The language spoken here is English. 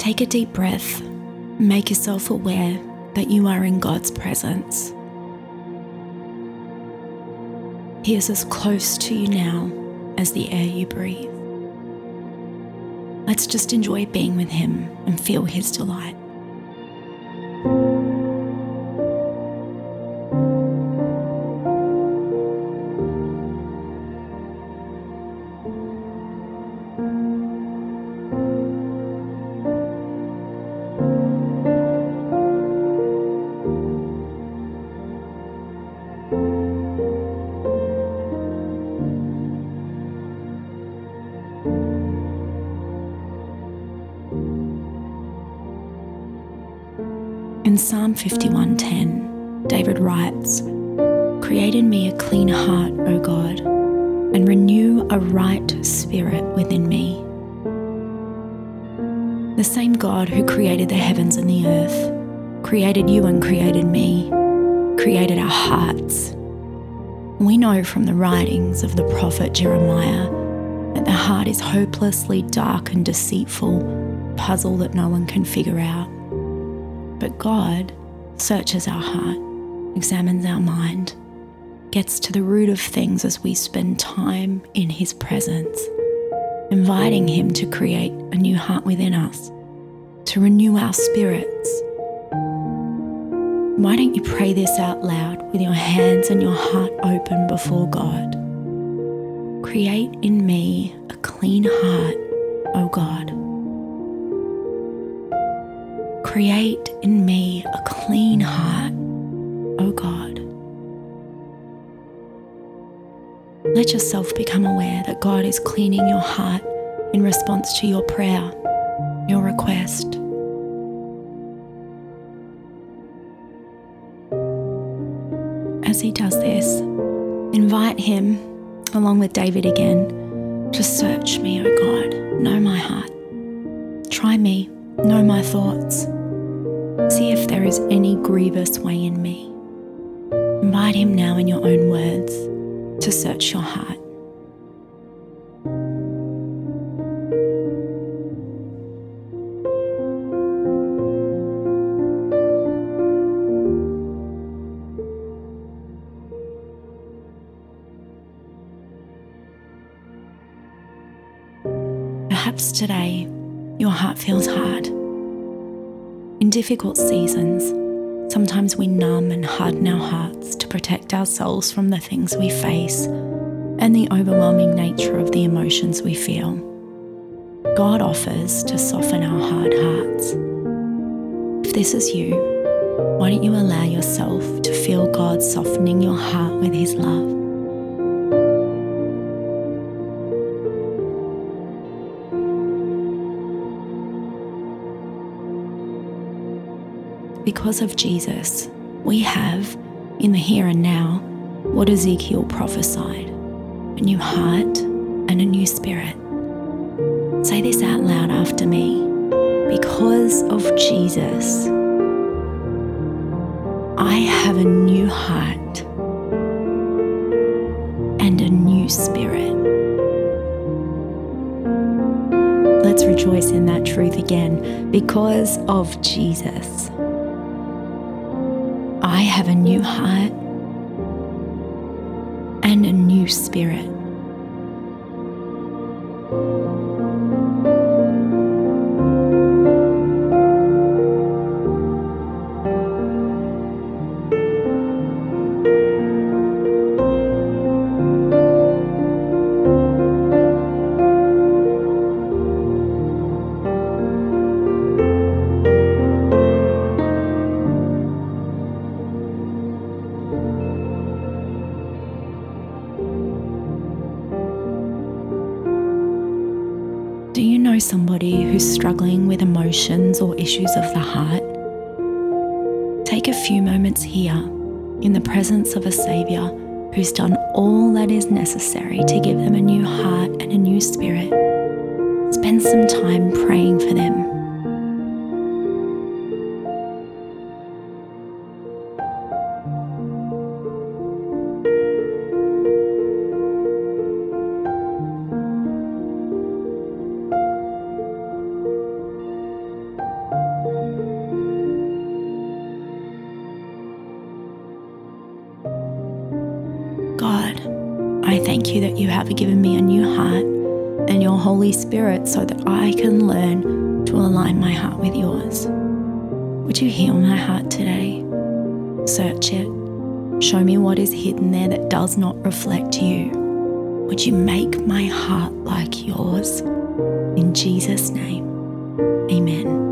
Take a deep breath. Make yourself aware that you are in God's presence. He is as close to you now as the air you breathe. Let's just enjoy being with Him and feel His delight. In Psalm 51:10, David writes, "Create in me a clean heart, O God, and renew a right spirit within me." The same God who created the heavens and the earth, created you and created me, created our hearts. We know from the writings of the prophet Jeremiah that the heart is hopelessly dark and deceitful, puzzle that no one can figure out. But God searches our heart, examines our mind, gets to the root of things as we spend time in His presence, inviting Him to create a new heart within us, to renew our spirits. Why don't you pray this out loud with your hands and your heart open before God? Create in me a clean heart, O God Create in me a clean heart, O God. Let yourself become aware that God is cleaning your heart in response to your prayer, your request. As He does this, invite Him, along with David again, to search me, O God, know my heart. Try me, know my thoughts. If there is any grievous way in me. Invite Him now in your own words to search your heart. Perhaps today your heart feels hard in difficult seasons, sometimes we numb and harden our hearts to protect ourselves from the things we face and the overwhelming nature of the emotions we feel. God offers to soften our hard hearts. If this is you, why don't you allow yourself to feel God softening your heart with His love? Because of Jesus, we have, in the here and now, what Ezekiel prophesied a new heart and a new spirit. Say this out loud after me. Because of Jesus, I have a new heart and a new spirit. Let's rejoice in that truth again. Because of Jesus. A new heart and a new spirit. Somebody who's struggling with emotions or issues of the heart? Take a few moments here in the presence of a Saviour who's done all that is necessary to give them a new heart and a new spirit. Spend some time praying for them thank you that you have given me a new heart and your Holy Spirit so that I can learn to align my heart with yours. Would you heal my heart today? Search it. Show me what is hidden there that does not reflect you. Would you make my heart like yours? In Jesus' name, amen.